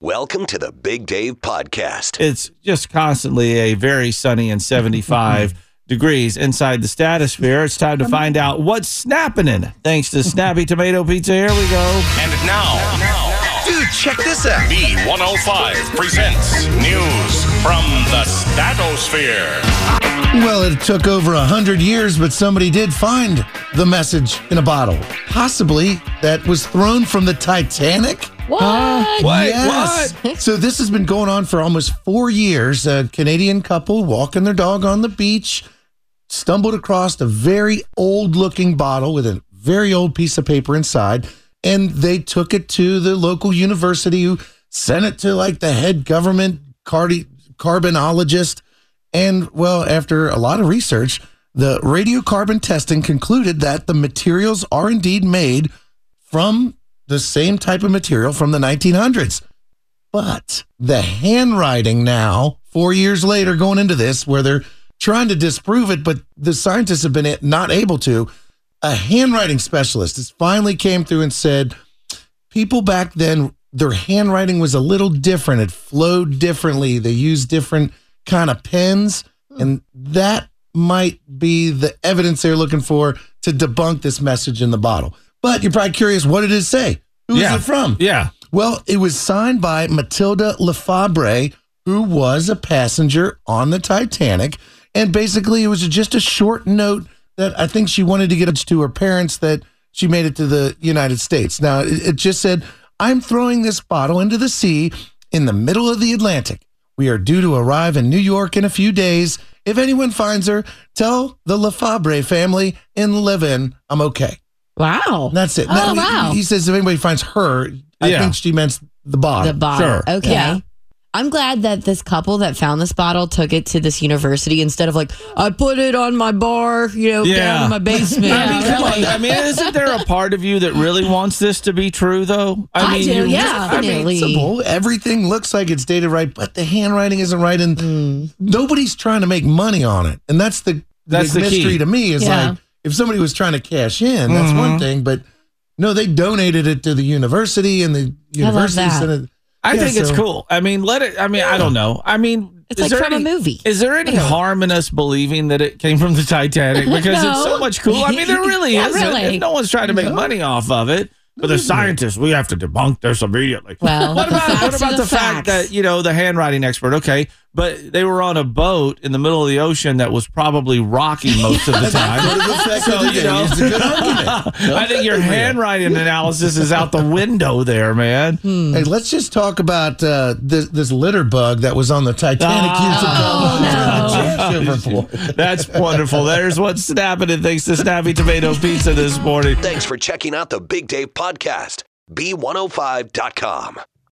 Welcome to the Big Dave Podcast. It's just constantly a very sunny and 75 degrees inside the stratosphere. It's time to find out what's Snappenin'. Thanks to Snappy Tomato Pizza. Here we go. And now, Dude, check this out. B105 presents news from the Stratosphere. Well, it took over a hundred years, but somebody did find the message in a bottle. Possibly that was thrown from the Titanic. What? What? Yes. so this has been going on for almost four years. A Canadian couple walking their dog on the beach stumbled across a very old-looking bottle with a very old piece of paper inside, and they took it to the local university, who sent it to like the head government cardi- carbonologist. And well, after a lot of research, the radiocarbon testing concluded that the materials are indeed made from the same type of material from the 1900s. But the handwriting now, four years later, going into this, where they're trying to disprove it, but the scientists have been not able to. A handwriting specialist has finally came through and said people back then their handwriting was a little different. It flowed differently. They used different kind of pens, hmm. and that might be the evidence they're looking for to debunk this message in the bottle. But you're probably curious, what did it say? Who is Yeah. it from? Yeah. Well, it was signed by Matilda Lefebvre, who was a passenger on the Titanic. And basically, it was just a short note that I think she wanted to get to her parents that she made it to the United States. Now, it, it just said, I'm throwing this bottle into the sea in the middle of the Atlantic. We are due to arrive in New York in a few days. If anyone finds her, tell the Lefebvre family in Liévin I'm okay. Wow. That's it. Oh, Now, he- wow. He says if anybody finds her, I Yeah. think she meant the bottle. The bottle. Sure. Okay. Yeah. I'm glad that this couple that found this bottle took it to this university instead of like, I put it on my bar, you know, Yeah. down in my basement. I mean, come on. I mean, isn't there a part of you that really wants this to be true, though? I mean, do, you- yeah. I mean, Everything looks like it's dated right, but the handwriting isn't right, and Mm. nobody's trying to make money on it. And that's the That's big the key. mystery to me. Is Yeah. like if somebody was trying to cash in, that's one Mhm. thing, but no, they donated it to the university, and the university that. sent it. I Yeah, think it's cool. I mean, let it. I mean, I don't know. I mean, It's like there from any, a movie. Is there any harm in us believing that it came from the Titanic because it's so much cool? I mean, there really Yeah, isn't. really. No one's trying to make No. money off of it. But the mm-hmm. scientists, we have to debunk this immediately. Well, what about what about the the, fact that you know the handwriting expert? Okay, but they were on a boat in the middle of the ocean that was probably rocking most of the time. What is the fact So, you know. It's a good argument. I think your handwriting analysis is out the window there, man. Hmm. Hey, let's just talk about uh, this, this litter bug that was on the Titanic years ah. Oh, ago. Championship report. That's wonderful. There's what's Snappenin' thanks to Snappy Tomato Pizza this morning. Thanks for checking out the Big Dave Podcast. B105.com.